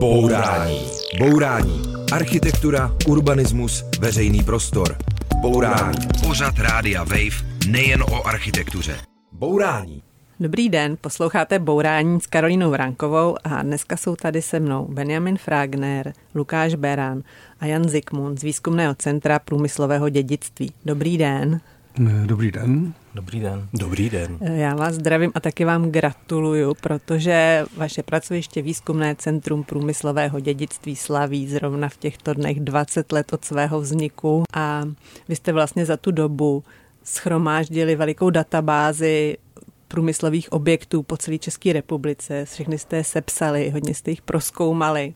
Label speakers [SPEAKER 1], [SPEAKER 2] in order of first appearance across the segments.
[SPEAKER 1] Bourání. Bourání. Architektura, urbanismus, veřejný prostor. Bourání. Pořad Rádia Wave nejen o architektuře. Bourání.
[SPEAKER 2] Dobrý den, posloucháte Bourání s Karolínou Vrankovou a dneska jsou tady se mnou Benjamin Fragner, Lukáš Beran a Jan Zikmund z Výzkumného centra průmyslového dědictví. Dobrý den.
[SPEAKER 3] Dobrý den.
[SPEAKER 4] Dobrý den.
[SPEAKER 3] Dobrý den.
[SPEAKER 2] Já vás zdravím a taky vám gratuluju, protože vaše pracoviště Výzkumné centrum průmyslového dědictví slaví zrovna v těchto dnech 20 let od svého vzniku a vy jste vlastně za tu dobu schromáždili velikou databázi průmyslových objektů po celé České republice. Všechny jste je sepsali, hodně jste jich proskoumali.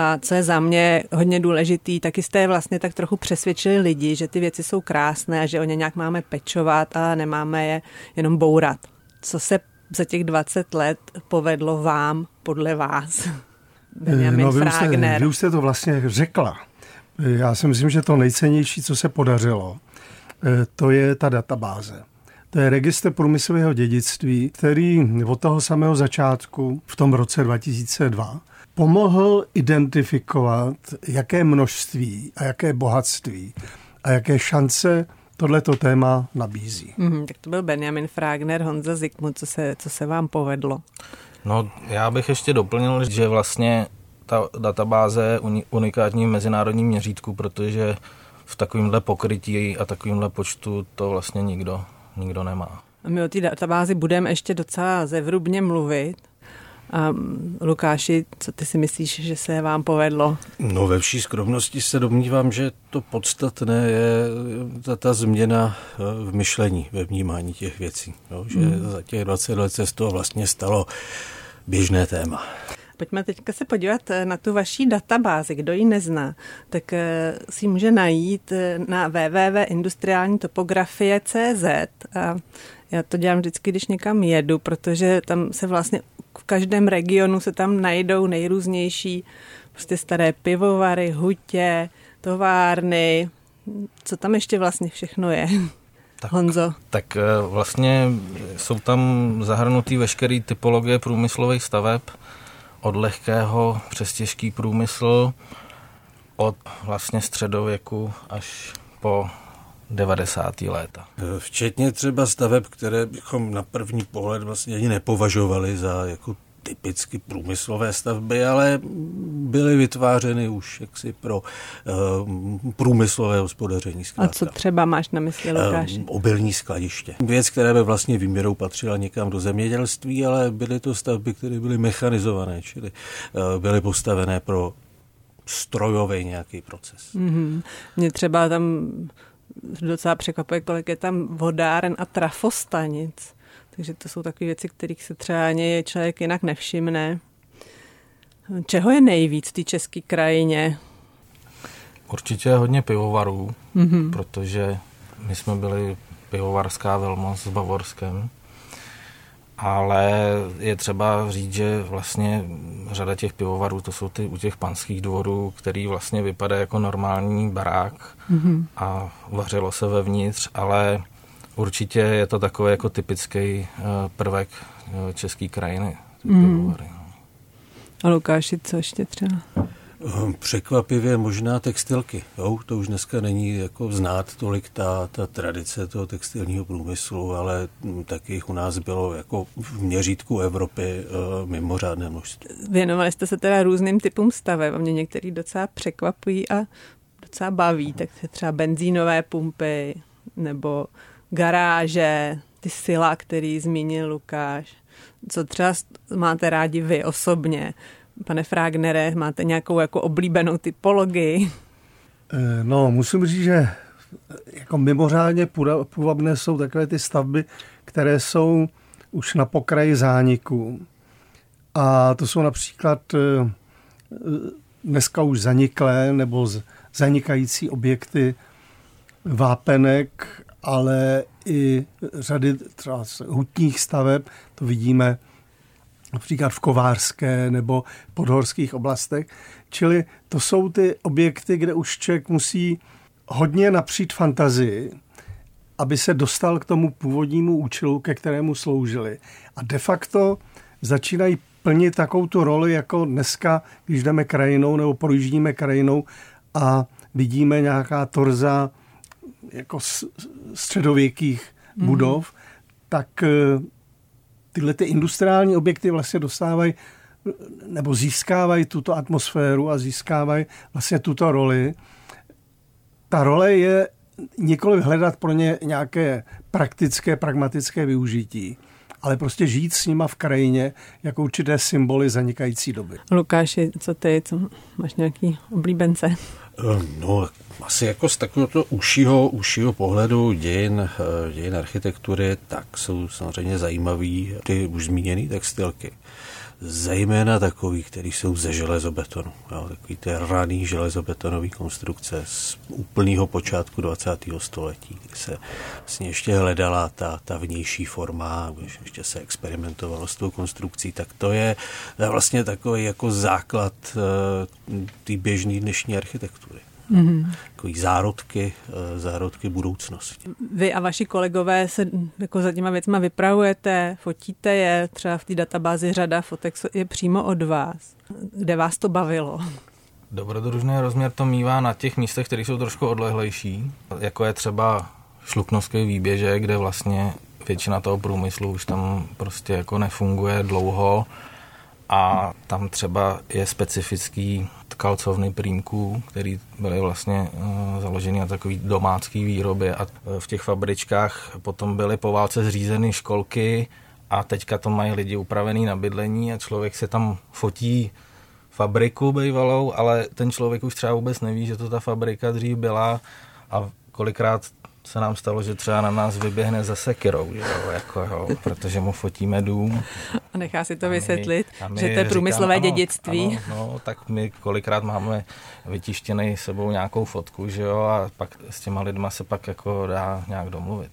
[SPEAKER 2] A co je za mě hodně důležitý, taky jste vlastně tak trochu přesvědčili lidi, že ty věci jsou krásné a že o ně nějak máme pečovat a nemáme je jenom bourat. Co se za těch 20 let povedlo vám, podle vás?
[SPEAKER 3] Benjamin no, vy, už jste, vy už jste to vlastně řekla. Já si myslím, že to nejcennější, co se podařilo, eh, to je ta databáze. To je registr průmyslového dědictví, který od toho samého začátku v tom roce 2002 pomohl identifikovat, jaké množství a jaké bohatství a jaké šance tohleto téma nabízí.
[SPEAKER 2] Mm, tak to byl Benjamin Fragner, Honza Zikmund, co se, co se vám povedlo?
[SPEAKER 4] No, já bych ještě doplnil, že vlastně ta databáze je unikátní v mezinárodním měřítku, protože v takovémhle pokrytí a takovémhle počtu to vlastně nikdo, nikdo nemá.
[SPEAKER 2] A my o té databázi budeme ještě docela zevrubně mluvit, a Lukáši, co ty si myslíš, že se vám povedlo?
[SPEAKER 5] No ve vší skromnosti se domnívám, že to podstatné je ta, ta změna eh, v myšlení, ve vnímání těch věcí. No, že mm. za těch 20 let se z toho vlastně stalo běžné téma.
[SPEAKER 2] Pojďme teďka se podívat eh, na tu vaší databázi. Kdo ji nezná, tak eh, si může najít na www.industriální topografie.cz a já to dělám vždycky, když někam jedu, protože tam se vlastně v každém regionu se tam najdou nejrůznější prostě staré pivovary, hutě, továrny, co tam ještě vlastně všechno je. Tak, Honzo.
[SPEAKER 4] Tak eh, vlastně jsou tam zahrnutý veškeré typologie průmyslových staveb, od lehkého přes těžký průmysl, od vlastně středověku až po 90. léta.
[SPEAKER 5] Včetně třeba staveb, které bychom na první pohled vlastně ani nepovažovali za jako typicky průmyslové stavby, ale byly vytvářeny už jaksi pro uh, průmyslové hospodaření.
[SPEAKER 2] Zkrátka. A co třeba máš na mysli, Lukáš? Uh,
[SPEAKER 5] obilní skladiště. Věc, která by vlastně výměrou patřila někam do zemědělství, ale byly to stavby, které byly mechanizované, čili uh, byly postavené pro strojový nějaký proces.
[SPEAKER 2] Mm-hmm. Mě třeba tam docela překvapuje, kolik je tam vodáren a trafostanic. Takže to jsou takové věci, kterých se třeba ani člověk jinak nevšimne. Čeho je nejvíc v té české krajině?
[SPEAKER 4] Určitě hodně pivovarů, mm-hmm. protože my jsme byli pivovarská velmoc s Bavorskem ale je třeba říct, že vlastně řada těch pivovarů, to jsou ty u těch panských dvorů, který vlastně vypadá jako normální barák mm-hmm. a vařilo se vevnitř, ale určitě je to takový jako typický eh, prvek eh, české krajiny. Mm-hmm. Pivovary, no.
[SPEAKER 2] A Lukáši, co ještě třeba?
[SPEAKER 5] Ehm, překvapivě možná textilky. Jo? To už dneska není jako znát tolik ta, ta tradice toho textilního průmyslu, ale taky jich u nás bylo jako v měřítku Evropy uh, mimořádné množství.
[SPEAKER 2] Věnovali jste se teda různým typům staveb a mě některý docela překvapují a docela baví. Tak třeba benzínové pumpy nebo garáže, ty sila, který zmínil Lukáš. Co třeba máte rádi vy osobně? Pane Frágnere, máte nějakou jako oblíbenou typologii?
[SPEAKER 3] Eh, no, musím říct, že jako mimořádně půvabné jsou takové ty stavby, které jsou už na pokraji zániku. A to jsou například eh, dneska už zaniklé nebo zanikající objekty vápenek, ale i řady třeba hutních staveb. To vidíme například v Kovářské nebo podhorských oblastech. Čili to jsou ty objekty, kde už člověk musí hodně napřít fantazii, aby se dostal k tomu původnímu účelu, ke kterému sloužili. A de facto začínají plnit takovou tu roli, jako dneska, když jdeme krajinou nebo projíždíme krajinou a vidíme nějaká torza jako středověkých mm-hmm. budov, tak eh, tyhle ty industriální objekty vlastně dostávají nebo získávají tuto atmosféru a získávají vlastně tuto roli. Ta role je nikoli hledat pro ně nějaké praktické, pragmatické využití, ale prostě žít s nima v krajině jako určité symboly zanikající doby.
[SPEAKER 2] Lukáši, co ty, co máš nějaký oblíbence?
[SPEAKER 5] Ehm, no, asi jako z takového užšího, užšího pohledu dějin, eh, dějin architektury, tak jsou samozřejmě zajímavý ty už zmíněné textilky zejména takový, který jsou ze železobetonu. Jo, takový ty raný železobetonový konstrukce z úplného počátku 20. století, kdy se vlastně ještě hledala ta, ta vnější forma, když ještě se experimentovalo s tou konstrukcí, tak to je vlastně takový jako základ uh, té běžné dnešní architektury mm-hmm. takový zárodky, eh, zárodky budoucnosti.
[SPEAKER 2] Vy a vaši kolegové se jako za těma věcma vypravujete, fotíte je, třeba v té databázi řada fotek je přímo od vás. Kde vás to bavilo?
[SPEAKER 4] Dobrodružný rozměr to mývá na těch místech, které jsou trošku odlehlejší, jako je třeba Šluknovský výběže, kde vlastně většina toho průmyslu už tam prostě jako nefunguje dlouho a tam třeba je specifický kalcovny prýmků, který byly vlastně uh, založeny na takový domácký výrobě a v těch fabričkách potom byly po válce zřízeny školky a teďka to mají lidi upravený na bydlení a člověk se tam fotí fabriku bývalou, ale ten člověk už třeba vůbec neví, že to ta fabrika dřív byla a kolikrát se nám stalo, že třeba na nás vyběhne za sekirou, že jo, jako, jo, protože mu fotíme dům.
[SPEAKER 2] A nechá si to vysvětlit, a my, že to je průmyslové říkám, dědictví.
[SPEAKER 4] Ano, no, tak my kolikrát máme vytištěný sebou nějakou fotku, že jo, a pak s těma lidma se pak jako dá nějak domluvit.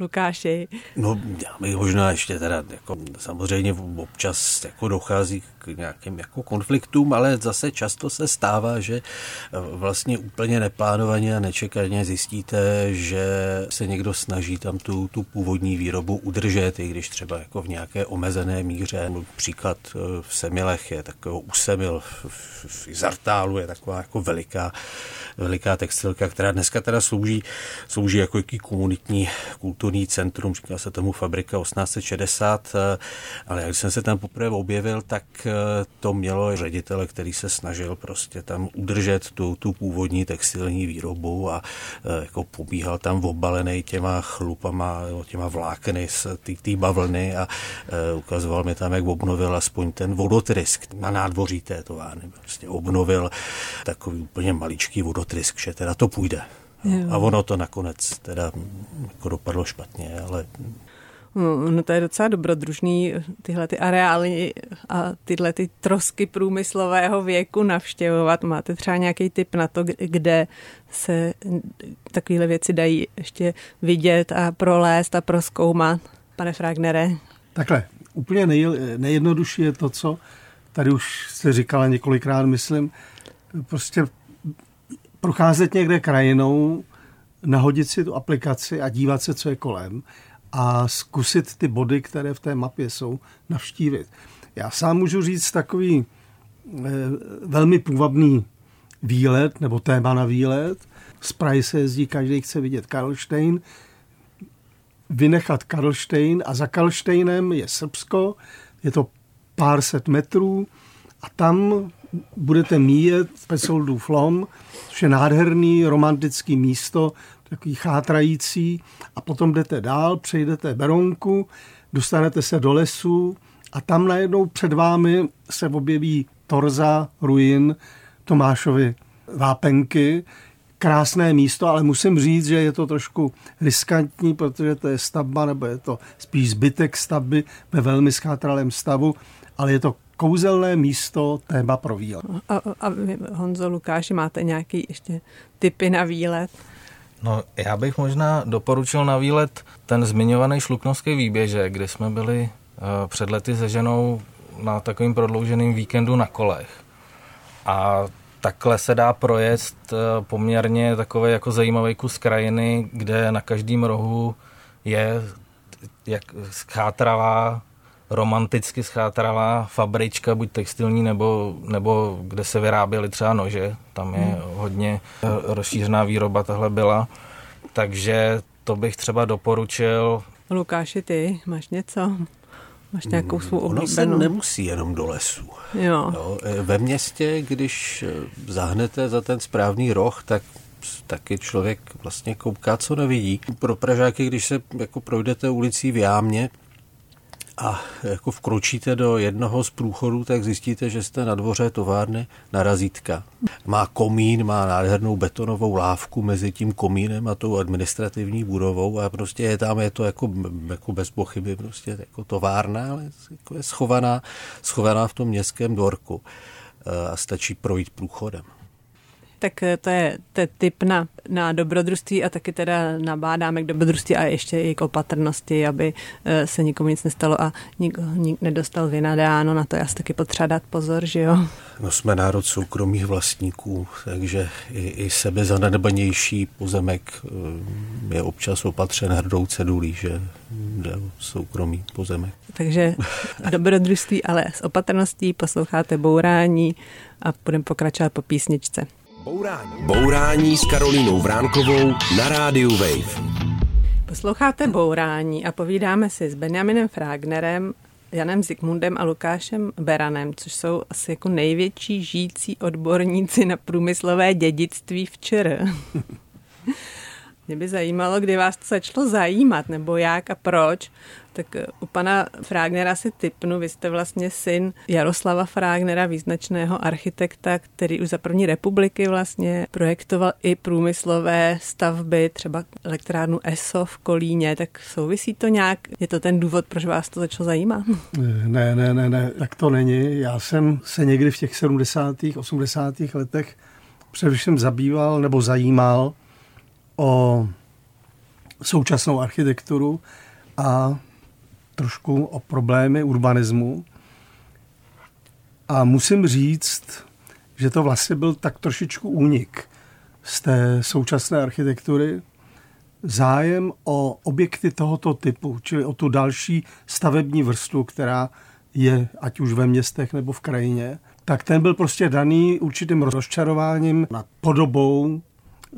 [SPEAKER 2] Lukáši?
[SPEAKER 5] No, já bych možná ještě teda, jako, samozřejmě občas jako dochází k nějakým jako konfliktům, ale zase často se stává, že eh, vlastně úplně neplánovaně a nečekaně zjistíte, že se někdo snaží tam tu, tu původní výrobu udržet, i když třeba jako v nějaké omezené míře. Příklad eh, v Semilech je takový Usemil, v, Izartálu je taková jako veliká, veliká textilka, která dneska teda slouží, slouží jako jaký komunitní kulturní centrum, říká se tomu Fabrika 1860, eh, ale jak jsem se tam poprvé objevil, tak to mělo ředitele, který se snažil prostě tam udržet tu, tu původní textilní výrobu a e, jako pobíhal tam obalený těma chlupama, těma vlákny z té bavlny a e, ukazoval mi tam, jak obnovil aspoň ten vodotrysk na nádvoří té továrny. Prostě obnovil takový úplně maličký vodotrysk, že teda to půjde. Jo. A ono to nakonec teda jako dopadlo špatně, ale
[SPEAKER 2] No, to je docela dobrodružný tyhle ty areály a tyhle ty trosky průmyslového věku navštěvovat. Máte třeba nějaký tip na to, kde se takovéhle věci dají ještě vidět a prolézt a proskoumat, pane Fragnere?
[SPEAKER 3] Takhle, úplně nej, nejjednodušší je to, co tady už jste říkala několikrát, myslím, prostě procházet někde krajinou, nahodit si tu aplikaci a dívat se, co je kolem a zkusit ty body, které v té mapě jsou, navštívit. Já sám můžu říct takový e, velmi půvabný výlet nebo téma na výlet. Z Prahy se jezdí, každý chce vidět Karlštejn, vynechat Karlštejn a za Karlštejnem je Srbsko, je to pár set metrů a tam budete míjet Pesoldův lom, což je nádherný romantický místo, takový chátrající a potom jdete dál, přejdete Beronku, dostanete se do lesu a tam najednou před vámi se objeví torza, ruin Tomášovy vápenky, krásné místo, ale musím říct, že je to trošku riskantní, protože to je stavba, nebo je to spíš zbytek stavby ve velmi schátralém stavu, ale je to kouzelné místo, téma pro výlet.
[SPEAKER 2] A, a vy, Honzo Lukáši, máte nějaký ještě typy na výlet?
[SPEAKER 4] No, já bych možná doporučil na výlet ten zmiňovaný šluknovský výběže, kde jsme byli uh, před lety se ženou na takovým prodlouženým víkendu na kolech. A takhle se dá projet uh, poměrně takový jako zajímavý kus krajiny, kde na každém rohu je jak schátravá romanticky schátralá fabrička, buď textilní, nebo, nebo kde se vyráběly třeba nože. Tam je hmm. hodně eh, rozšířená výroba tahle byla. Takže to bych třeba doporučil.
[SPEAKER 2] Lukáši, ty máš něco? Máš nějakou svou
[SPEAKER 5] oblíbenou? Ono se nemusí jenom do lesu.
[SPEAKER 2] Jo.
[SPEAKER 5] jo. E, ve městě, když e, zahnete za ten správný roh, tak taky člověk vlastně kouká, co nevidí. Pro Pražáky, když se jako projdete ulicí v Jámě, a jako vkročíte do jednoho z průchodů, tak zjistíte, že jste na dvoře továrny na razítka. Má komín, má nádhernou betonovou lávku mezi tím komínem a tou administrativní budovou a prostě je tam, je to jako, jako bez pochyby prostě jako továrna, ale jako je schovaná, schovaná v tom městském dvorku e, a stačí projít průchodem
[SPEAKER 2] tak eh, to je, to je tip na, na dobrodružství a taky teda nabádáme k dobrodružství a ještě i k opatrnosti, aby eh, se nikomu nic nestalo a nik, nik nedostal vynadáno, na to já taky potřeba dát pozor, že jo.
[SPEAKER 5] No jsme národ soukromých vlastníků, takže i, i sebezanedbanější pozemek eh, je občas opatřen hrdou cedulí, že jde o soukromý pozemek.
[SPEAKER 2] Takže dobrodružství, ale s opatrností posloucháte bourání a budeme pokračovat po písničce.
[SPEAKER 1] Bourání. Bourání s Karolínou Vránkovou na rádiu Wave.
[SPEAKER 2] Posloucháte Bourání a povídáme si s Benjaminem Fragnerem, Janem Zikmundem a Lukášem Beranem, což jsou asi jako největší žijící odborníci na průmyslové dědictví v ČR. Mě by zajímalo, kdy vás to začalo zajímat, nebo jak a proč. Tak eh, u pana Frágnera si typnu, vy jste vlastně syn Jaroslava Frágnera, význačného architekta, který už za první republiky vlastně projektoval i průmyslové stavby, třeba elektrárnu ESO v Kolíně, tak souvisí to nějak? Je to ten důvod, proč vás to začalo zajímat?
[SPEAKER 3] Ne, ne, ne, ne, tak to není. Já jsem se někdy v těch 70. 80. letech především zabýval nebo zajímal o současnou architekturu a trošku o problémy urbanismu. A musím říct, že to vlastně byl tak trošičku únik z té současné architektury. Zájem o objekty tohoto typu, čili o tu další stavební vrstvu, která je ať už ve městech nebo v krajině, tak ten byl prostě daný určitým rozčarováním nad podobou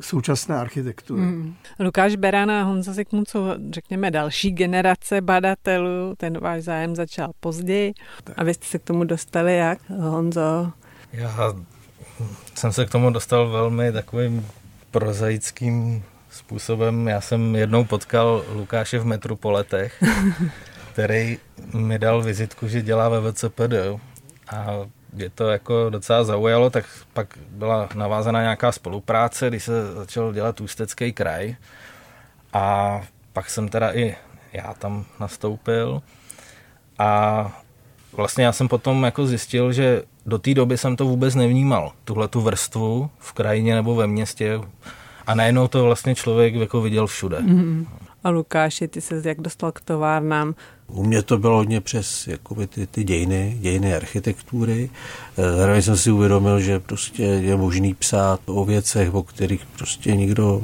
[SPEAKER 3] současné architektury. Hmm.
[SPEAKER 2] Lukáš Beran a Honza Zikmund jsou, řekněme, další generace badatelů. Ten váš zájem začal později. A vy jste se k tomu dostali jak, Honzo?
[SPEAKER 4] Já jsem se k tomu dostal velmi takovým prozaickým způsobem. Já jsem jednou potkal Lukáše v Metropoletech, který mi dal vizitku, že dělá ve VCPD. A mě to jako docela zaujalo, tak pak byla navázaná nějaká spolupráce, když se začal dělat Ústecký kraj a pak jsem teda i já tam nastoupil a vlastně já jsem potom jako zjistil, že do té doby jsem to vůbec nevnímal, tuhle tu vrstvu v krajině nebo ve městě a najednou to vlastně člověk jako viděl všude. Mm-hmm.
[SPEAKER 2] A Lukáši, ty se jak dostal k továrnám?
[SPEAKER 5] U mě to bylo hodně přes jakoby, ty, ty dějiny, dějiny architektury. Eh, zároveň jsem si uvědomil, že prostě je možný psát o věcech, o kterých prostě nikdo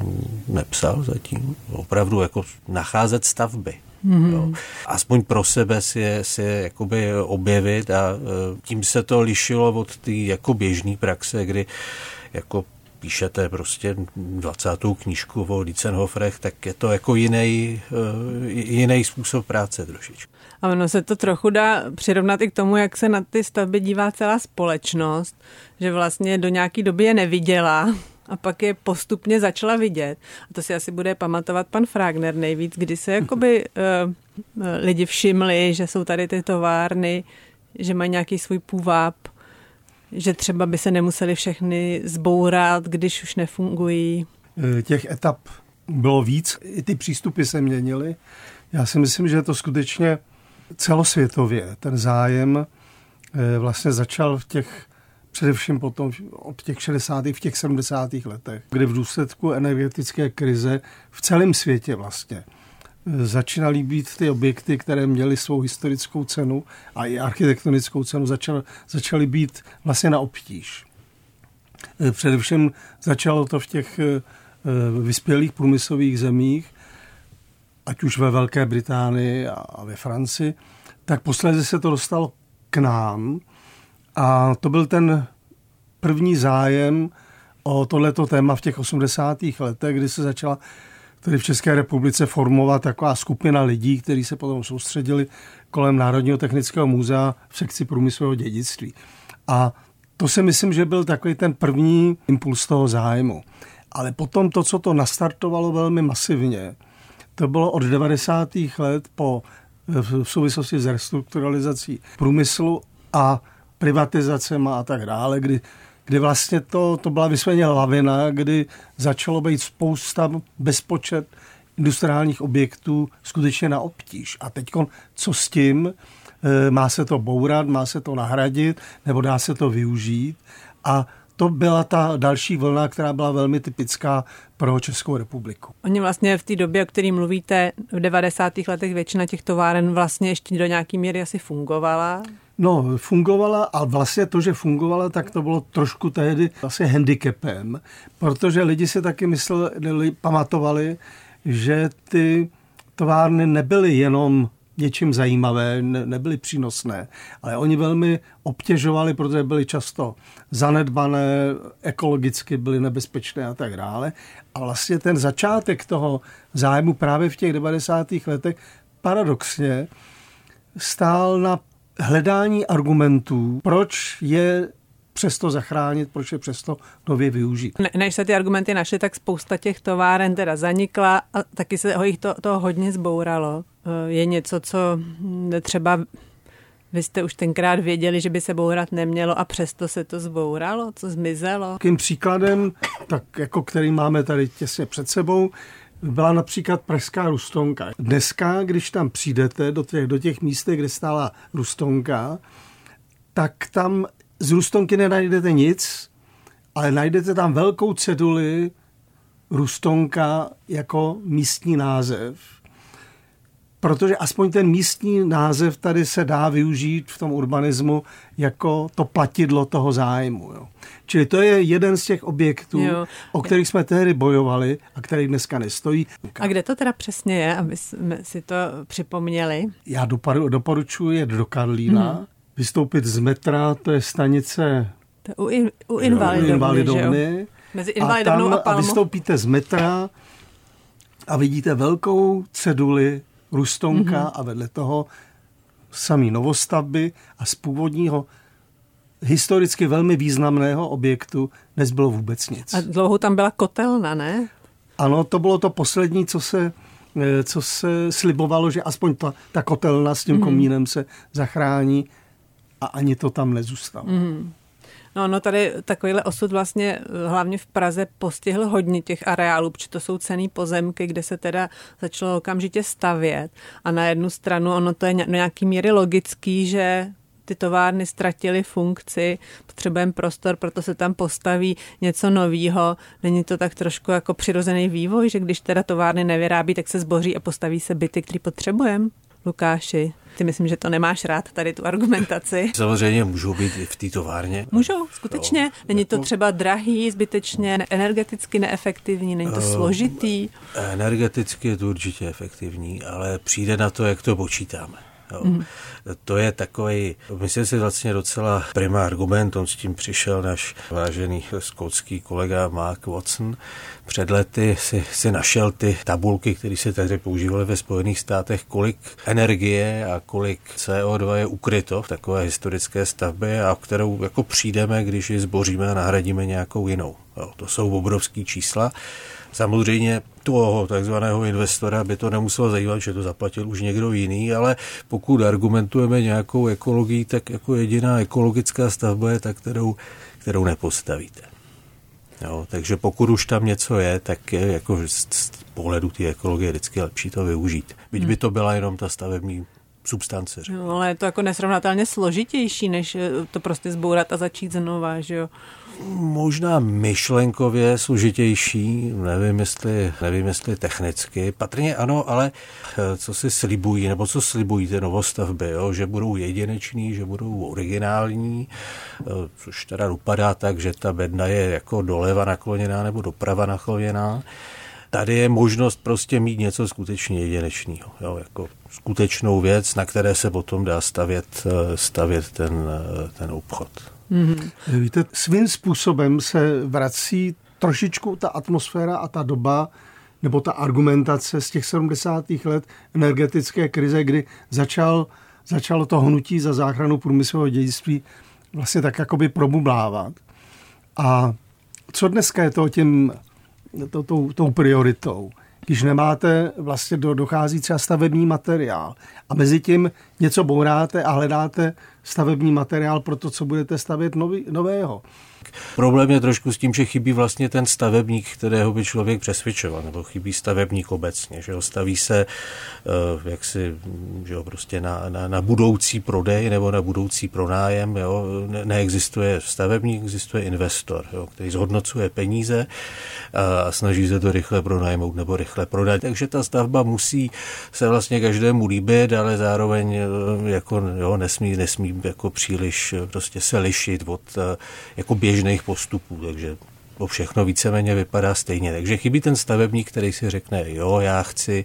[SPEAKER 5] nepsal zatím. Opravdu jako nacházet stavby. Mm-hmm. Jo. Aspoň pro sebe si je, si je jakoby objevit a eh, tím se to lišilo od té jako běžné praxe, kdy jako píšete prostě 20. knížku o Licenhofrech, tak je to jako jiný, eh, jiný způsob práce trošičku.
[SPEAKER 2] A ono se to trochu dá přirovnat i k tomu, jak se na ty stavby dívá celá společnost, že vlastně do nějaké doby je neviděla a pak je postupně začala vidět. A to si asi bude pamatovat pan Fragner nejvíc, kdy se jakoby uh, lidi všimli, že jsou tady ty továrny, že mají nějaký svůj půvab, že třeba by se nemuseli všechny zbourat, když už nefungují?
[SPEAKER 3] E, těch etap bylo víc, i ty přístupy se měnily. Já si myslím, že to skutečně celosvětově ten zájem e, vlastně začal v těch především potom od těch 60. v těch 70. letech, kdy v důsledku energetické krize v celém světě vlastně začínaly být ty objekty, které měly svou historickou cenu a i architektonickou cenu, začal, začaly být vlastně na obtíž. Eh, především začalo to v těch eh, vyspělých průmyslových zemích, ať už ve Velké Británii a ve Francii, tak posledně se to dostalo k nám a to byl ten první zájem o tohleto téma v těch 80. letech, kdy se začala tedy v České republice formovat taková skupina lidí, kteří se potom soustředili kolem Národního technického muzea v sekci průmyslového dědictví. A to si myslím, že byl takový ten první impuls toho zájmu. Ale potom to, co to nastartovalo velmi masivně, to bylo od 90. let po, v souvislosti s restrukturalizací průmyslu a privatizacemi a tak dále, kdy, kdy vlastně to, to byla vysvětně lavina, kdy začalo být spousta, bezpočet industriálních objektů skutečně na obtíž. A teď co s tím? E, má se to bourat, má se to nahradit, nebo dá se to využít? A to byla ta další vlna, která byla velmi typická pro Českou republiku.
[SPEAKER 2] Oni vlastně v té době, o které mluvíte, v 90. letech většina těch továren vlastně ještě do nějaké míry asi fungovala.
[SPEAKER 3] No, fungovala a vlastně to, že fungovala, tak to bylo trošku tehdy vlastně handicapem, protože lidi si taky mysleli, pamatovali, že ty továrny nebyly jenom něčím zajímavé, ne, nebyly přínosné, ale oni velmi obtěžovali, protože byly často zanedbané, ekologicky byly nebezpečné a tak dále. A vlastně ten začátek toho zájmu právě v těch 90. letech paradoxně stál na hledání argumentů, proč je přesto zachránit, proč je přesto nově využít.
[SPEAKER 2] Ne, než se ty argumenty našly, tak spousta těch továren teda zanikla a taky se ho jich to, to hodně zbouralo. Eh, je něco, co třeba vy jste už tenkrát věděli, že by se bourat nemělo a přesto se to zbouralo, co zmizelo?
[SPEAKER 3] Takým příkladem, tak jako který máme tady těsně před sebou, byla například Pražská Rustonka. Dneska, když tam přijdete do těch, do těch míst, kde stála Rustonka, tak tam z Rustonky nenajdete nic, ale najdete tam velkou ceduli Rustonka jako místní název protože aspoň ten místní název tady se dá využít v tom urbanismu jako to platidlo toho zájmu. Jo. Čili to je jeden z těch objektů, jo. o kterých jsme tehdy bojovali a který dneska nestojí.
[SPEAKER 2] A kde to teda přesně je, aby jsme si to připomněli?
[SPEAKER 3] Já doporučuji jet do Karlína, hmm. vystoupit z metra, to je stanice
[SPEAKER 2] to u, in, u invalidovny, u invalidovny
[SPEAKER 3] Mezi invalidovnou a, tam, a, a vystoupíte z metra a vidíte velkou ceduli Rustonka mm-hmm. a vedle toho samý novostavby a z původního historicky velmi významného objektu nezbylo vůbec nic.
[SPEAKER 2] A dlouho tam byla kotelna, ne?
[SPEAKER 3] Ano, to bylo to poslední, co se, eh, co se slibovalo, že aspoň ta, ta kotelna s tím mm. komínem se zachrání a ani to tam nezůstalo. Mm.
[SPEAKER 2] No, no tady takovýhle osud vlastně eh, hlavně v Praze postihl hodně těch areálů, protože to jsou cený pozemky, kde se teda začalo okamžitě stavět. A na jednu stranu ono to je nějaký míry logický, že ty továrny ztratily funkci, potřebujeme prostor, proto se tam postaví něco nového. Není to tak trošku jako přirozený vývoj, že když teda továrny nevyrábí, tak se zboří a postaví se byty, které potřebujeme? Lukáši, ty myslím, že to nemáš rád, tady tu argumentaci.
[SPEAKER 5] Samozřejmě můžou být i v té továrně.
[SPEAKER 2] Můžou, skutečně. Není to třeba drahý, zbytečně, energeticky neefektivní, není to uh, složitý.
[SPEAKER 5] Energeticky je to určitě efektivní, ale přijde na to, jak to počítáme. Jo. Mm. To je takový, myslím si vlastně docela primá argument, on s tím přišel náš vážený skotský kolega Mark Watson. Před lety si, si našel ty tabulky, které se tehdy používaly ve Spojených státech, kolik energie a kolik CO2 je ukryto v takové historické stavbě a kterou jako přijdeme, když ji zboříme a nahradíme nějakou jinou. Jo, to jsou obrovské čísla. Samozřejmě toho takzvaného investora by to nemuselo zajímat, že to zaplatil už někdo jiný, ale pokud argumentujeme nějakou ekologii, tak jako jediná ekologická stavba je ta, kterou, kterou nepostavíte. Jo, takže pokud už tam něco je, tak je jako z pohledu té ekologie vždycky lepší to využít. Byť by to byla jenom ta stavební substance.
[SPEAKER 2] No, ale je to jako nesrovnatelně složitější, než eh, to prostě zbourat a začít znova, že jo?
[SPEAKER 5] Možná myšlenkově složitější, nevím jestli, nevím jestli technicky, patrně ano, ale eh, co si slibují, nebo co slibují ty novostavby, jo? že budou jedineční, že budou originální, eh, což teda dopadá tak, že ta bedna je jako doleva nakloněná nebo doprava nakloněná, tady je možnost prostě mít něco skutečně jedinečného, jo, jako skutečnou věc, na které se potom dá stavět, eh, stavět ten, eh, ten obchod.
[SPEAKER 3] Mm-hmm. Víte, svým způsobem se vrací trošičku ta atmosféra a ta doba, nebo ta argumentace z těch 70. let energetické krize, kdy začal, začalo to hnutí za záchranu průmyslového dědictví vlastně tak jakoby probublávat. A co dneska je to tím, to, tou, tou prioritou? Když nemáte, vlastně do, dochází třeba stavební materiál a mezi tím něco bouráte a hledáte stavební materiál pro to, co budete stavět nový, nového.
[SPEAKER 5] Problém je trošku s tím, že chybí vlastně ten stavebník, kterého by člověk přesvědčoval, nebo chybí stavebník obecně, že ho staví se uh, jaksi, že jo, prostě na, na, na, budoucí prodej nebo na budoucí pronájem. Jo. Ne, neexistuje stavebník, existuje investor, jo, který zhodnocuje peníze a snaží se to rychle pronajmout nebo rychle prodat. Takže ta stavba musí se vlastně každému líbit, ale zároveň eh, jako, jo, nesmí, nesmí jako příliš eh, prostě se lišit od jako běžného běžných postupů, takže to všechno víceméně vypadá stejně. Takže chybí ten stavebník, který si řekne, jo, já chci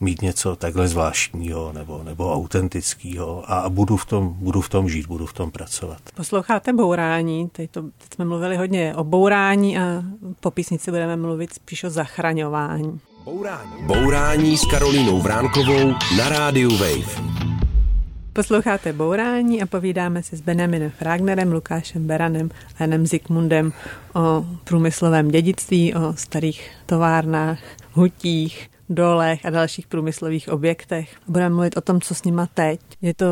[SPEAKER 5] mít něco takhle zvláštního nebo, nebo autentického a budu v, tom, budu v tom žít, budu v tom pracovat.
[SPEAKER 2] Posloucháte bourání, teď, to, teď jsme mluvili hodně o bourání a po písnici budeme mluvit spíš o zachraňování.
[SPEAKER 1] Bourání. Bourání s Karolínou Vránkovou na rádiu Wave.
[SPEAKER 2] Posloucháte Bourání a povídáme si s Benjaminem Fragnerem, Lukášem Beranem a Janem Zikmundem o průmyslovém dědictví, o starých továrnách, hutích, dolech a dalších průmyslových objektech. Budeme mluvit o tom, co s nima teď. Je to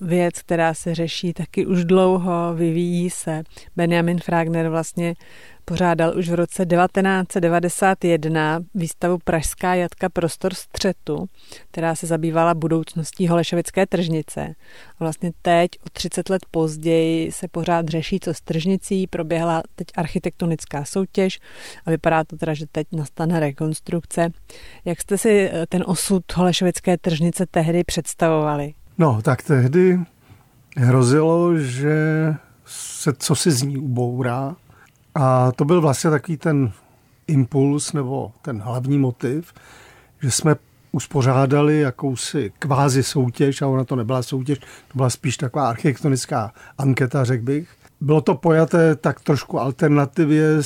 [SPEAKER 2] věc, která se řeší taky už dlouho, vyvíjí se. Benjamin Fragner vlastně pořádal už v roce 1991 výstavu Pražská jatka Prostor střetu, která se zabývala budoucností Holešovické tržnice. Vlastně teď, o 30 let později, se pořád řeší, co s tržnicí. Proběhla teď architektonická soutěž a vypadá to teda, že teď nastane rekonstrukce. Jak jste si eh, ten osud Holešovické tržnice tehdy představovali?
[SPEAKER 3] No, tak tehdy hrozilo, že se co si z ní ubourá, a to byl vlastně takový ten impuls nebo ten hlavní motiv, že jsme uspořádali jakousi kvázi soutěž, a ona to nebyla soutěž, to byla spíš taková architektonická anketa, řekl bych. Bylo to pojaté tak trošku alternativě,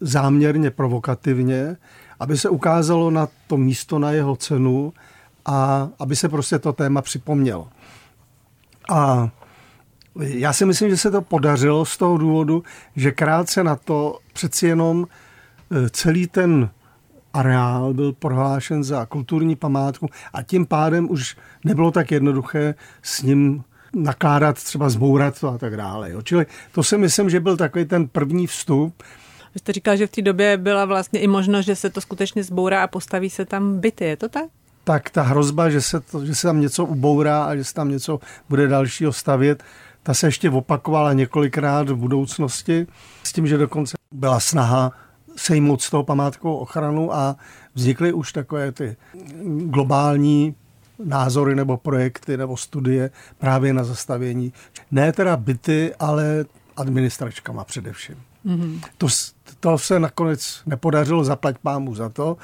[SPEAKER 3] záměrně provokativně, aby se ukázalo na to místo, na jeho cenu a aby se prostě to téma připomnělo. A já si myslím, že se to podařilo z toho důvodu, že krátce na to přeci jenom e, celý ten areál byl prohlášen za kulturní památku a tím pádem už nebylo tak jednoduché s ním nakládat, třeba zbourat to a tak dále. Jo. Čili to si myslím, že byl takový ten první vstup.
[SPEAKER 2] Vy jste říkal, že v té době byla vlastně i možnost, že se to skutečně zbourá a postaví se tam byty, je to tak?
[SPEAKER 3] Tak ta hrozba, že se, to, že se tam něco ubourá a že se tam něco bude dalšího stavět, ta se ještě opakovala několikrát v budoucnosti s tím, že dokonce byla snaha sejmout z toho památkovou ochranu a vznikly už takové ty globální názory nebo projekty nebo studie právě na zastavění. Ne teda byty, ale administračkama především. Mm-hmm. To, to se nakonec nepodařilo, zaplať pámu za to.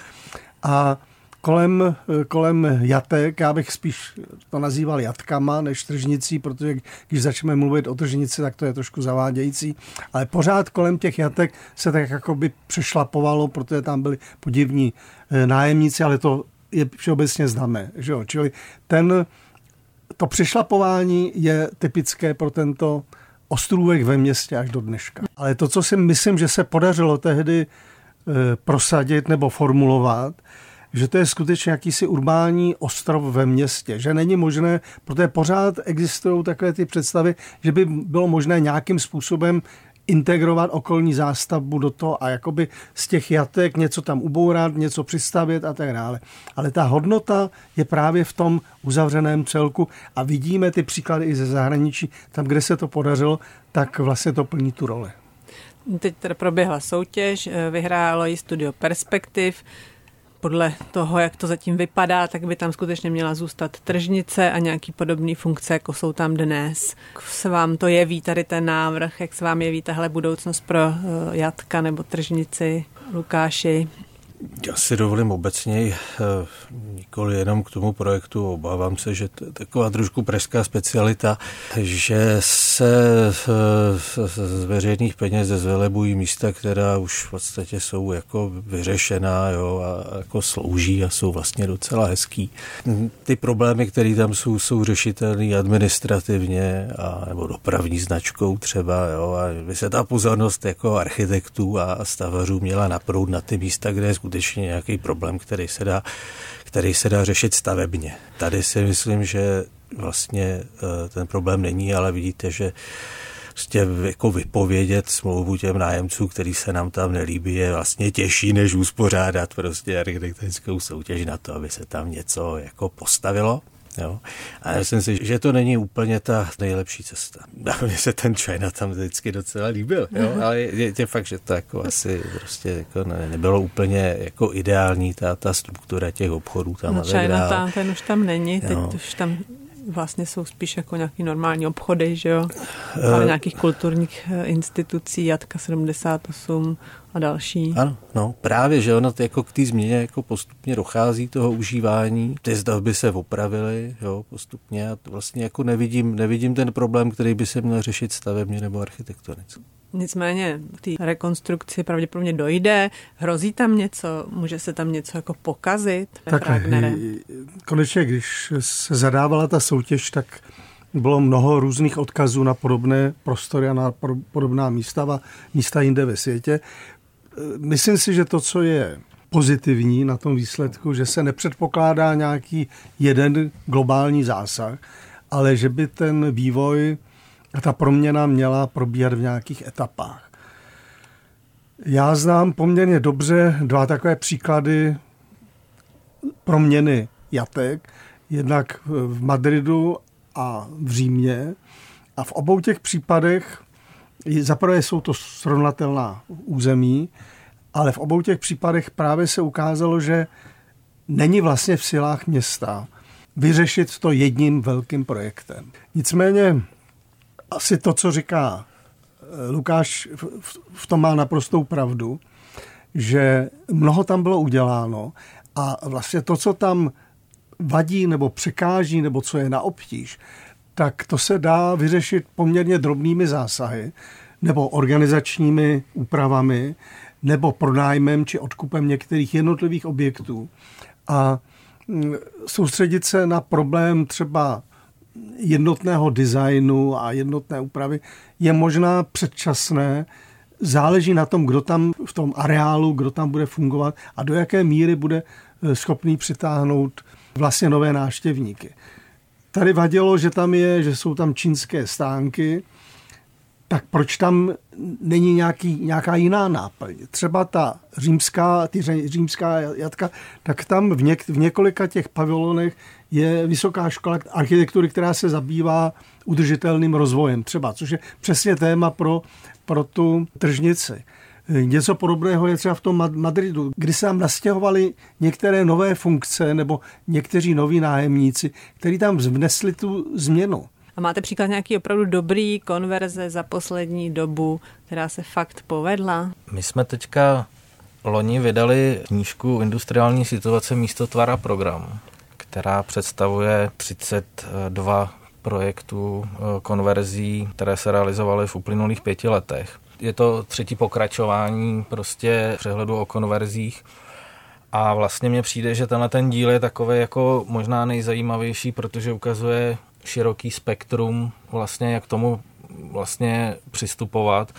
[SPEAKER 3] A kolem, kolem jatek, já bych spíš to nazýval jatkama než tržnicí, protože když začneme mluvit o tržnici, tak to je trošku zavádějící, ale pořád kolem těch jatek se tak jako by přešlapovalo, protože tam byli podivní eh, nájemníci, ale to je všeobecně známé. Že jo? Čili ten, to přešlapování je typické pro tento ostrůvek ve městě až do dneška. Ale to, co si myslím, že se podařilo tehdy eh, prosadit nebo formulovat, že to je skutečně jakýsi urbální ostrov ve městě, že není možné, protože pořád existují takové ty představy, že by bylo možné nějakým způsobem integrovat okolní zástavbu do toho a jakoby z těch jatek něco tam ubourat, něco přistavět a tak dále. Ale ta hodnota je právě v tom uzavřeném celku a vidíme ty příklady i ze zahraničí, tam, kde se to podařilo, tak vlastně to plní tu roli.
[SPEAKER 2] Teď teda proběhla soutěž, vyhrálo ji studio Perspektiv, podle toho, jak to zatím vypadá, tak by tam skutečně měla zůstat tržnice a nějaký podobný funkce, jako jsou tam dnes. Jak se vám to jeví, tady ten návrh, jak se vám jeví tahle budoucnost pro uh, jatka nebo tržnici, Lukáši?
[SPEAKER 5] Já si dovolím obecně, eh, nikoli jenom k tomu projektu, obávám se, že to je taková trošku pražská specialita, že se z veřejných peněz zvelebují místa, která už v podstatě jsou jako vyřešená jo, a jako slouží a jsou vlastně docela hezký. Ty problémy, které tam jsou, jsou řešitelné administrativně a, nebo dopravní značkou třeba. Jo, a by se ta pozornost jako architektů a stavařů měla naprout na ty místa, kde je skutečně nějaký problém, který se dá, který se dá řešit stavebně. Tady si myslím, že vlastně eh, ten problém není, ale vidíte, že prostě jako vypovědět smlouvu těm nájemcům, který se nám tam nelíbí, je vlastně těžší, než uspořádat prostě architektonickou soutěž na to, aby se tam něco jako postavilo. Jo. A já myslím si, že to není úplně ta nejlepší cesta. A mně se ten China tam vždycky docela líbil, jo. ale je, je fakt, že to jako asi prostě jako ne, nebylo úplně jako ideální ta, ta struktura těch obchodů tam.
[SPEAKER 2] No, China tam, ten už tam není, teď jo. už tam vlastně jsou spíš jako nějaký normální obchody, že jo? Ale uh, nějakých kulturních eh, institucí, Jatka 78 a další.
[SPEAKER 5] Ano, no právě, že ono jako k té změně jako postupně dochází toho užívání, ty stavby se opravily, jo, postupně a vlastně jako nevidím, nevidím ten problém, který by se měl řešit stavebně nebo architektonicky.
[SPEAKER 2] Nicméně k té rekonstrukci pravděpodobně dojde. Hrozí tam něco? Může se tam něco jako pokazit?
[SPEAKER 3] Tak konečně, když se zadávala ta soutěž, tak bylo mnoho různých odkazů na podobné prostory a na podobná místa a místa jinde ve světě. Myslím si, že to, co je pozitivní na tom výsledku, že se nepředpokládá nějaký jeden globální zásah, ale že by ten vývoj a ta proměna měla probíhat v nějakých etapách. Já znám poměrně dobře dva takové příklady proměny jatek, jednak v Madridu a v Římě. A v obou těch případech, zaprvé jsou to srovnatelná území, ale v obou těch případech právě se ukázalo, že není vlastně v silách města vyřešit to jedním velkým projektem. Nicméně asi to, co říká eh, Lukáš, v tom má naprostou pravdu, že mnoho tam bylo uděláno a vlastně to, co tam vadí nebo překáží, nebo co je na obtíž, tak to se dá vyřešit poměrně drobnými zásahy nebo organizačními úpravami nebo pronájmem či odkupem některých jednotlivých objektů a mm, soustředit se na problém třeba jednotného designu a jednotné úpravy je možná předčasné. Záleží na tom, kdo tam v tom areálu, kdo tam bude fungovat a do jaké míry bude eh, schopný přitáhnout vlastně nové náštěvníky. Tady vadilo, že tam je, že jsou tam čínské stánky, tak proč tam není nějaký, nějaká jiná náplň? Třeba ta římská, ty římská jatka, tak tam v, něk, v několika těch pavilonech je vysoká škola architektury, která se zabývá udržitelným rozvojem třeba, což je přesně téma pro, pro tu tržnici. Něco podobného je třeba v tom Madridu, kdy se tam nastěhovali některé nové funkce nebo někteří noví nájemníci, kteří tam vnesli tu změnu.
[SPEAKER 2] A máte příklad nějaký opravdu dobrý konverze za poslední dobu, která se fakt povedla?
[SPEAKER 4] My jsme teďka loni vydali knížku Industriální situace místo tvara program, která představuje 32 projektů eh, konverzí, které se realizovaly v uplynulých pěti letech. Je to třetí pokračování prostě přehledu o konverzích a vlastně mně přijde, že tenhle ten díl je takový jako možná nejzajímavější, protože ukazuje široký spektrum vlastně, jak tomu vlastně přistupovat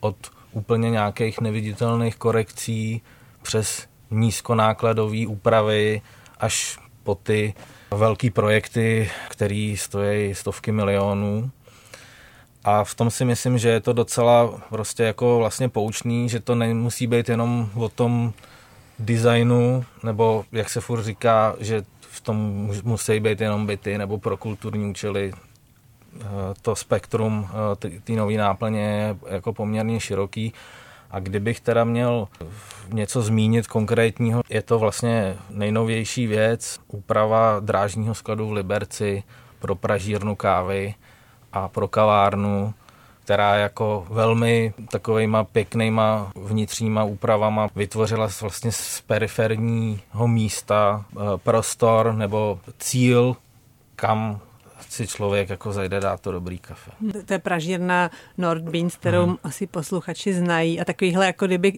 [SPEAKER 4] od úplně nějakých neviditelných korekcí přes nízkonákladové úpravy až po ty velké projekty, které stojí stovky milionů. A v tom si myslím, že je to docela prostě jako vlastně poučný, že to nemusí být jenom o tom designu, nebo jak se furt říká, že v tom musí být jenom byty nebo pro kulturní účely. Eh, to spektrum eh, té nové náplně je jako poměrně široký. A kdybych teda měl něco zmínit konkrétního, je to vlastně nejnovější věc, úprava drážního skladu v Liberci pro pražírnu kávy a pro kavárnu, která jako velmi takovýma pěknýma vnitřníma úpravama vytvořila vlastně z periferního místa eh, prostor nebo cíl, kam si člověk jako zajde dát to dobrý kafe.
[SPEAKER 2] To je pražírna Nordbeans, kterou hmm. asi posluchači znají a takovýhle jako kdyby,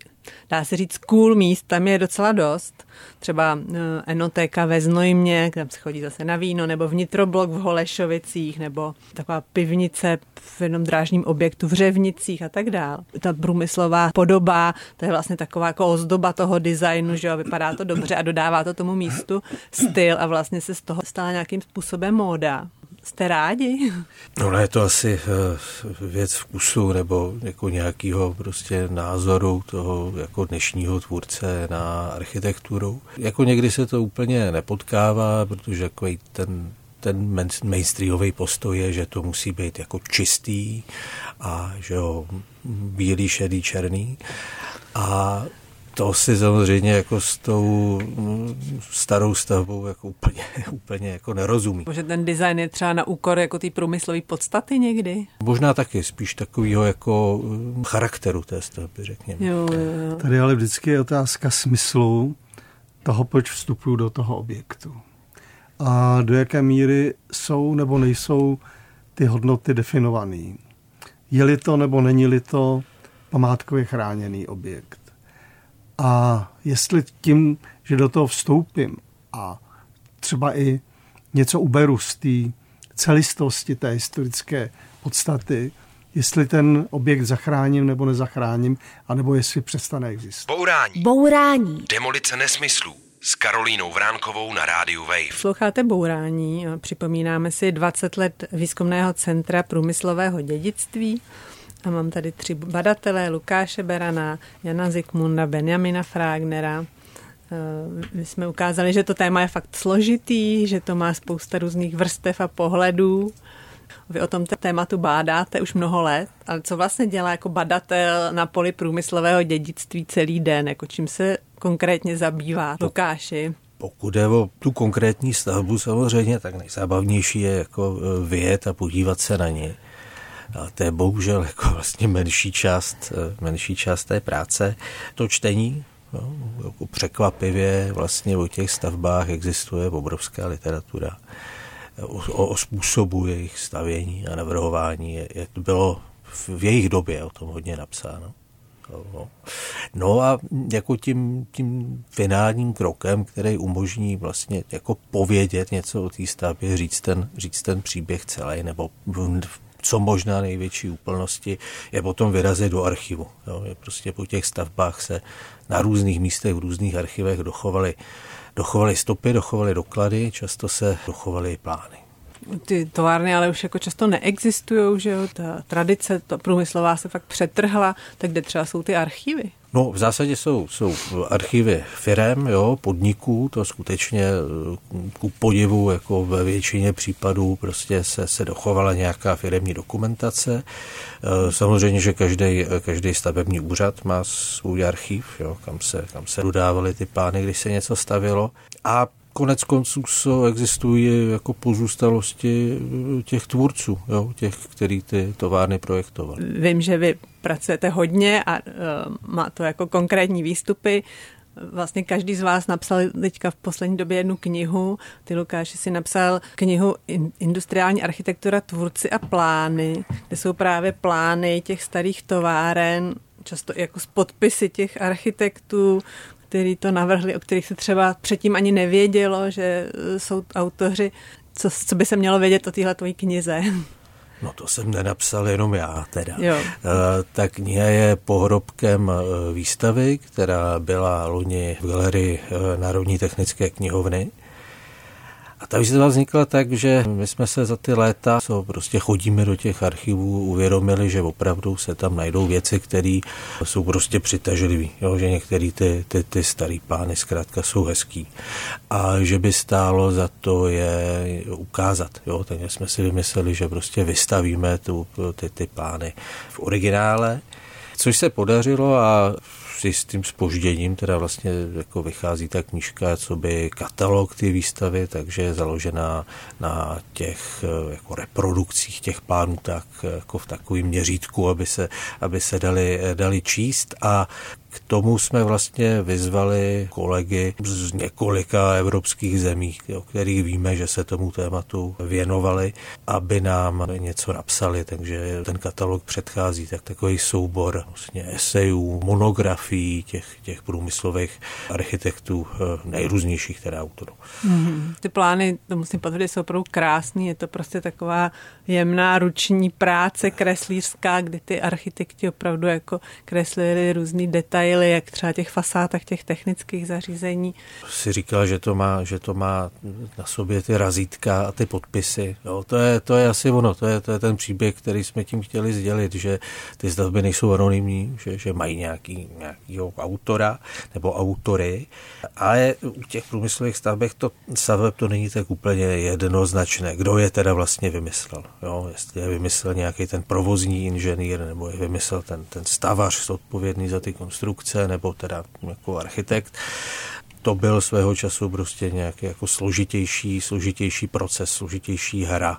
[SPEAKER 2] dá se říct, cool míst, tam je docela dost. Třeba uh, enotéka ve Znojmě, tam se chodí zase na víno, nebo vnitroblok v Holešovicích, nebo taková pivnice v jednom drážním objektu v Řevnicích a tak dál. Ta průmyslová podoba, to je vlastně taková jako ozdoba toho designu, že jo, vypadá to dobře a dodává to tomu místu styl a vlastně se z toho stala nějakým způsobem móda. Jste rádi?
[SPEAKER 5] No je to asi eh, věc vkusu nebo jako nějakého prostě názoru toho jako dnešního tvůrce na architekturu. Jako někdy se to úplně nepotkává, protože jako ten ten mainstreamový postoj je, že to musí být jako čistý a že jo, bílý, šedý, černý. A to si samozřejmě jako s tou mm, starou stavbou jako úplně, úplně jako nerozumí.
[SPEAKER 2] Možná ten design je třeba na úkor jako ty průmyslové podstaty někdy?
[SPEAKER 5] Možná taky, spíš takového jako mm, charakteru té stavby, řekněme. Jo,
[SPEAKER 3] jo, jo. Tady ale vždycky je otázka smyslu toho, proč vstupuju do toho objektu. A do jaké míry jsou nebo nejsou ty hodnoty definované. Je-li to nebo není-li to památkově chráněný objekt. A jestli tím, že do toho vstoupím a třeba i něco uberu z té celistosti té historické podstaty, jestli ten objekt zachráním nebo nezachráním, anebo jestli přestane existovat.
[SPEAKER 1] Bourání. Bourání. Demolice nesmyslů s Karolínou Vránkovou na rádiu Wave.
[SPEAKER 2] Sloucháte Bourání. Připomínáme si 20 let výzkumného centra průmyslového dědictví. A mám tady tři badatele, Lukáše Berana, Jana Zikmunda, Benjamina Fragnera. Eh, my jsme ukázali, že to téma je fakt složitý, že to má spousta různých vrstev a pohledů. Vy o tom tématu bádáte už mnoho let, ale co vlastně dělá jako badatel na poli průmyslového dědictví celý den? Jako čím se konkrétně zabývá Lukáši?
[SPEAKER 5] Pokud je o tu konkrétní stavbu samozřejmě, tak nejzábavnější je jako eh, vyjet a podívat se na ně. To je bohužel jako vlastně menší část, eh, menší část té práce. To čtení, no, jako překvapivě vlastně o těch stavbách existuje obrovská literatura. O, o způsobu jejich stavění a navrhování je, je, bylo v jejich době o tom hodně napsáno. No a jako tím, tím finálním krokem, který umožní vlastně jako povědět něco o té stavbě, říct ten, říct ten příběh celý, nebo co možná největší úplnosti, je potom vyrazit do archivu. Jo. Je prostě po těch stavbách se na různých místech, v různých archivech dochovaly, dochovaly stopy, dochovaly doklady, často se dochovaly plány.
[SPEAKER 2] Ty továrny ale už jako často neexistují, že jo, ta tradice ta průmyslová se fakt přetrhla, tak kde třeba jsou ty archivy?
[SPEAKER 5] No, v zásadě jsou, jsou archivy firem, jo, podniků, to skutečně eh, ku podivu, jako ve většině případů prostě se, se dochovala nějaká firemní dokumentace. Eh, samozřejmě, že každý, každý stavební úřad má svůj archiv, jo, kam, se, kam se dodávaly ty plány, když se něco stavilo. A konec konců existují jako pozůstalosti těch tvůrců, jo, těch, který ty továrny projektovali.
[SPEAKER 2] Vím, že vy pracujete hodně a uh, má to jako konkrétní výstupy. Vlastně každý z vás napsal teďka v poslední době jednu knihu. Ty Lukáši si napsal knihu Industriální architektura, tvůrci a plány, kde jsou právě plány těch starých továren, často jako z podpisy těch architektů, který to navrhli, o kterých se třeba předtím ani nevědělo, že jsou autoři. Co, co by se mělo vědět o téhle tvojí knize?
[SPEAKER 5] No to jsem nenapsal jenom já teda. Jo. Uh, ta kniha je pohrobkem eh, výstavy, která byla loni v galerii Národní technické knihovny. A ta výzva vznikla tak, že my jsme se za ty léta, co prostě chodíme do těch archivů, uvědomili, že opravdu se tam najdou věci, které jsou prostě přitažlivé, že některé ty, ty, ty starý pány zkrátka jsou hezký a že by stálo za to je ukázat. Jo? Takže jsme si vymysleli, že prostě vystavíme tu, ty, ty pány v originále, což se podařilo a s jistým spožděním, teda vlastně jako vychází ta knížka, co by katalog ty výstavy, takže je založená na těch jako reprodukcích těch plánů tak jako v takovém měřítku, aby se, aby se dali, dali číst. A k tomu jsme vlastně vyzvali kolegy z několika evropských zemí, o kterých víme, že se tomu tématu věnovali, aby nám něco napsali, takže ten katalog předchází tak takový soubor vlastně esejů, monografií těch, těch průmyslových architektů eh, nejrůznějších teda autorů.
[SPEAKER 2] Mm-hmm. Ty plány, to musím potvrdit, jsou opravdu krásný, je to prostě taková jemná ruční práce kreslířská, kdy ty architekti opravdu jako kreslili různý detaily, jak třeba těch fasádách těch technických zařízení.
[SPEAKER 5] Si říkal, že to má, že to má na sobě ty razítka a ty podpisy. Jo, to, je, to je asi ono, to je, to je ten příběh, který jsme tím chtěli sdělit, že ty stavby nejsou anonymní, že, že mají nějaký, nějakýho autora nebo autory, ale u těch průmyslových stavbech to staveb to není tak úplně jednoznačné, kdo je teda vlastně vymyslel. Jo, jestli je vymyslel nějaký ten provozní inženýr, nebo je vymyslel ten, ten stavař odpovědný za ty konstrukce, nebo teda jako architekt to byl svého času prostě nějaký jako složitější, složitější proces, složitější hra.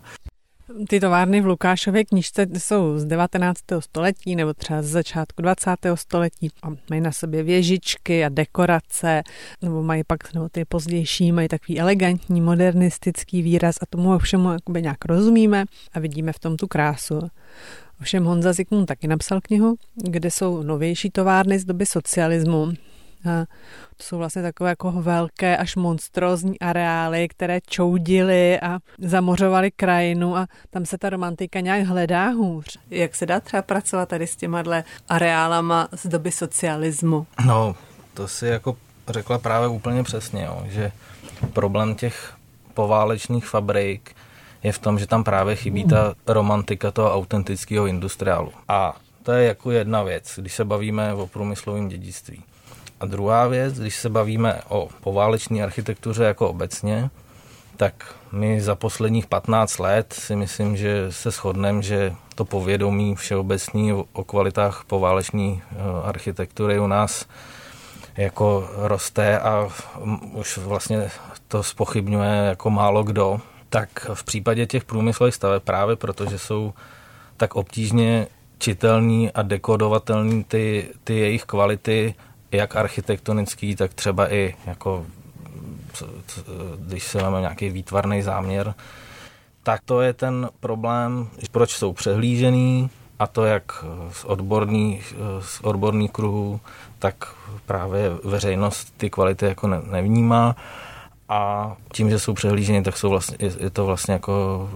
[SPEAKER 2] Ty továrny v Lukášově knižce jsou z 19. století nebo třeba z začátku 20. století a mají na sobě věžičky a dekorace, nebo mají pak nebo ty pozdější, mají takový elegantní, modernistický výraz a tomu všemu jakoby nějak rozumíme a vidíme v tom tu krásu. Ovšem Honza Zikmund taky napsal knihu, kde jsou novější továrny z doby socialismu, a to jsou vlastně takové jako velké až monstrózní areály, které čoudily a zamořovaly krajinu a tam se ta romantika nějak hledá hůř. Jak se dá třeba pracovat tady s těma areálama z doby socialismu?
[SPEAKER 4] No, to si jako řekla právě úplně přesně, jo, že problém těch poválečných fabrik je v tom, že tam právě chybí ta romantika toho autentického industriálu. A to je jako jedna věc, když se bavíme o průmyslovém dědictví. A druhá věc, když se bavíme o poválečné architektuře jako obecně, tak my za posledních 15 let si myslím, že se shodneme, že to povědomí všeobecní o kvalitách poválečné eh, architektury u nás jako roste a už vlastně to spochybňuje jako málo kdo. Tak v případě těch průmyslových staveb právě protože jsou tak obtížně čitelný a dekodovatelný ty, ty jejich kvality, jak architektonický, tak třeba i jako když se máme nějaký výtvarný záměr, tak to je ten problém, proč jsou přehlížený a to jak z odborných, z odborných kruhů, tak právě veřejnost ty kvality jako ne, nevnímá a tím, že jsou přehlíženi, tak jsou vlastně, je to vlastně jako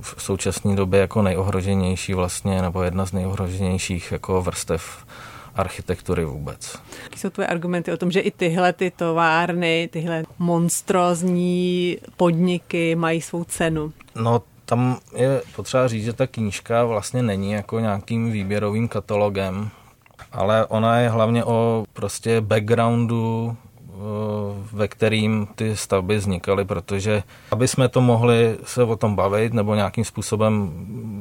[SPEAKER 4] v současné době jako nejohroženější vlastně, nebo jedna z nejohroženějších jako vrstev architektury vůbec.
[SPEAKER 2] Jaké jsou tvoje argumenty o tom, že i tyhle ty továrny, tyhle monstrózní podniky mají svou cenu?
[SPEAKER 4] No, tam je potřeba říct, že ta knížka vlastně není jako nějakým výběrovým katalogem, ale ona je hlavně o prostě backgroundu ve kterým ty stavby vznikaly, protože aby jsme to mohli se o tom bavit nebo nějakým způsobem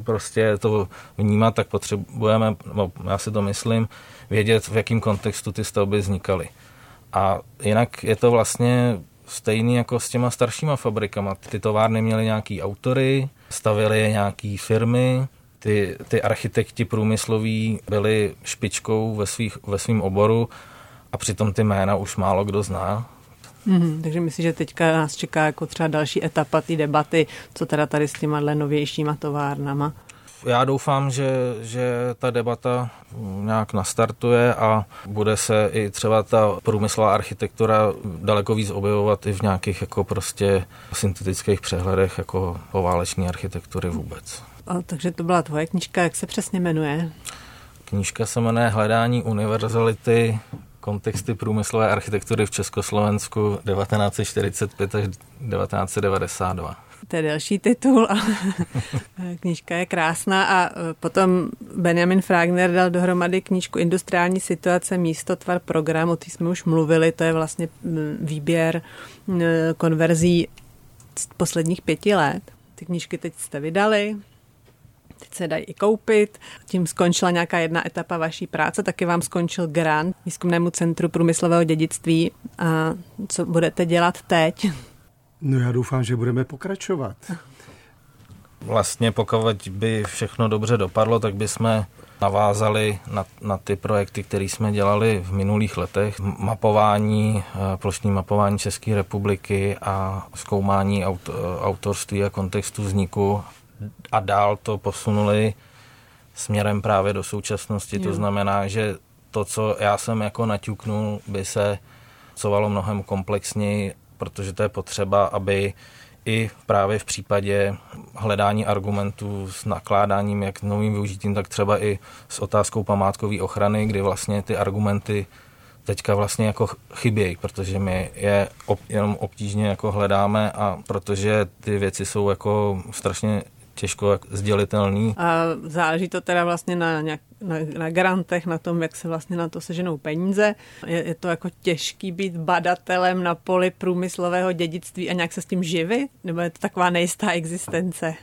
[SPEAKER 4] prostě to vnímat, tak potřebujeme, no, já si to myslím, vědět, v jakém kontextu ty stavby vznikaly. A jinak je to vlastně stejný jako s těma staršíma fabrikama. Ty továrny měly nějaký autory, stavily je nějaký firmy, ty, ty architekti průmysloví byli špičkou ve, svých, ve svým oboru a přitom ty jména už málo kdo zná.
[SPEAKER 2] Mm, takže myslím, že teďka nás čeká jako třeba další etapa té debaty, co teda tady s těma novějšíma továrnama.
[SPEAKER 4] Já doufám, že, že ta debata nějak nastartuje a bude se i třeba ta průmyslová architektura daleko víc objevovat i v nějakých jako prostě syntetických přehledech jako pováleční architektury vůbec.
[SPEAKER 2] A, takže to byla tvoje knížka, jak se přesně jmenuje?
[SPEAKER 4] Knížka se jmenuje Hledání univerzality kontexty průmyslové architektury v Československu 1945 až 1992.
[SPEAKER 2] To je další titul, ale knížka je krásná a e, potom Benjamin Fragner dal dohromady knížku Industriální situace, místo, tvar, program, o té jsme už mluvili, to je vlastně výběr konverzí z posledních pěti let. Ty knížky teď jste vydali, teď se dají i koupit. Tím skončila nějaká jedna etapa vaší práce, taky vám skončil grant Výzkumnému centru průmyslového dědictví. A co budete dělat teď?
[SPEAKER 3] No já doufám, že budeme pokračovat.
[SPEAKER 4] Vlastně pokud by všechno dobře dopadlo, tak bychom navázali na, na ty projekty, které jsme dělali v minulých letech. Mapování, eh, plošní mapování České republiky a zkoumání aut, eh, autorství a kontextu vzniku a dál to posunuli směrem právě do současnosti. Jo. To znamená, že to, co já jsem jako naťuknul, by se covalo mnohem komplexněji, protože to je potřeba, aby i právě v případě hledání argumentů s nakládáním, jak novým využitím, tak třeba i s otázkou památkové ochrany, kdy vlastně ty argumenty teďka vlastně jako chybějí, protože my je ob, jenom obtížně jako hledáme a protože ty věci jsou jako strašně těžko sdělitelný.
[SPEAKER 2] A záleží to teda vlastně na, nějak, na, na grantech, na tom, jak se vlastně na to seženou peníze. Je, je to jako těžký být badatelem na poli průmyslového dědictví a nějak se s tím živit? Nebo je to taková nejistá existence?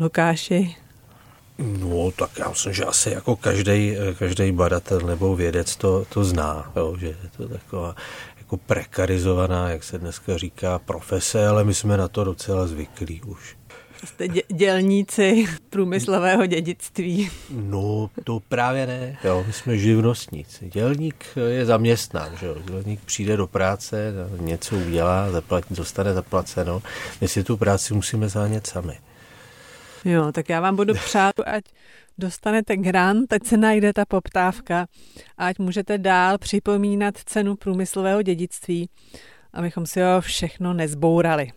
[SPEAKER 2] Lukáši?
[SPEAKER 5] No, tak já myslím, že asi jako každý, každý badatel nebo vědec to, to zná, jo, že je to taková jako prekarizovaná, jak se dneska říká, profese, ale my jsme na to docela zvyklí už.
[SPEAKER 2] Jste dě- dělníci průmyslového dědictví.
[SPEAKER 5] No, to právě ne. Jo, my jsme živnostníci. Dělník je zaměstnán, že jo. Dělník přijde do práce, něco udělá, zaplatí, dostane zaplaceno. My si tu práci musíme zánět sami.
[SPEAKER 2] Jo, tak já vám budu přát, ať dostanete grant, ať se najde ta poptávka, ať můžete dál připomínat cenu průmyslového dědictví, abychom si ho všechno nezbourali.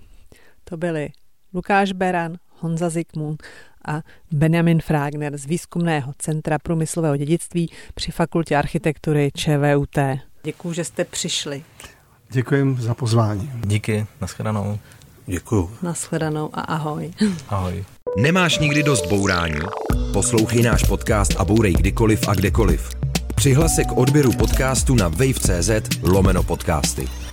[SPEAKER 2] To byly Lukáš Beran, Honza Zikmund a Benjamin Fragner z Výzkumného centra průmyslového dědictví při Fakultě architektury ČVUT. Děkuji, že jste přišli.
[SPEAKER 3] Děkuji za pozvání.
[SPEAKER 4] Díky, nashledanou.
[SPEAKER 5] Děkuju.
[SPEAKER 2] Nashledanou a ahoj.
[SPEAKER 4] Ahoj.
[SPEAKER 1] Nemáš nikdy dost bourání? Poslouchej náš podcast a bourej kdykoliv a kdekoliv. Přihlas se k odběru podcastu na wave.cz lomeno podcasty.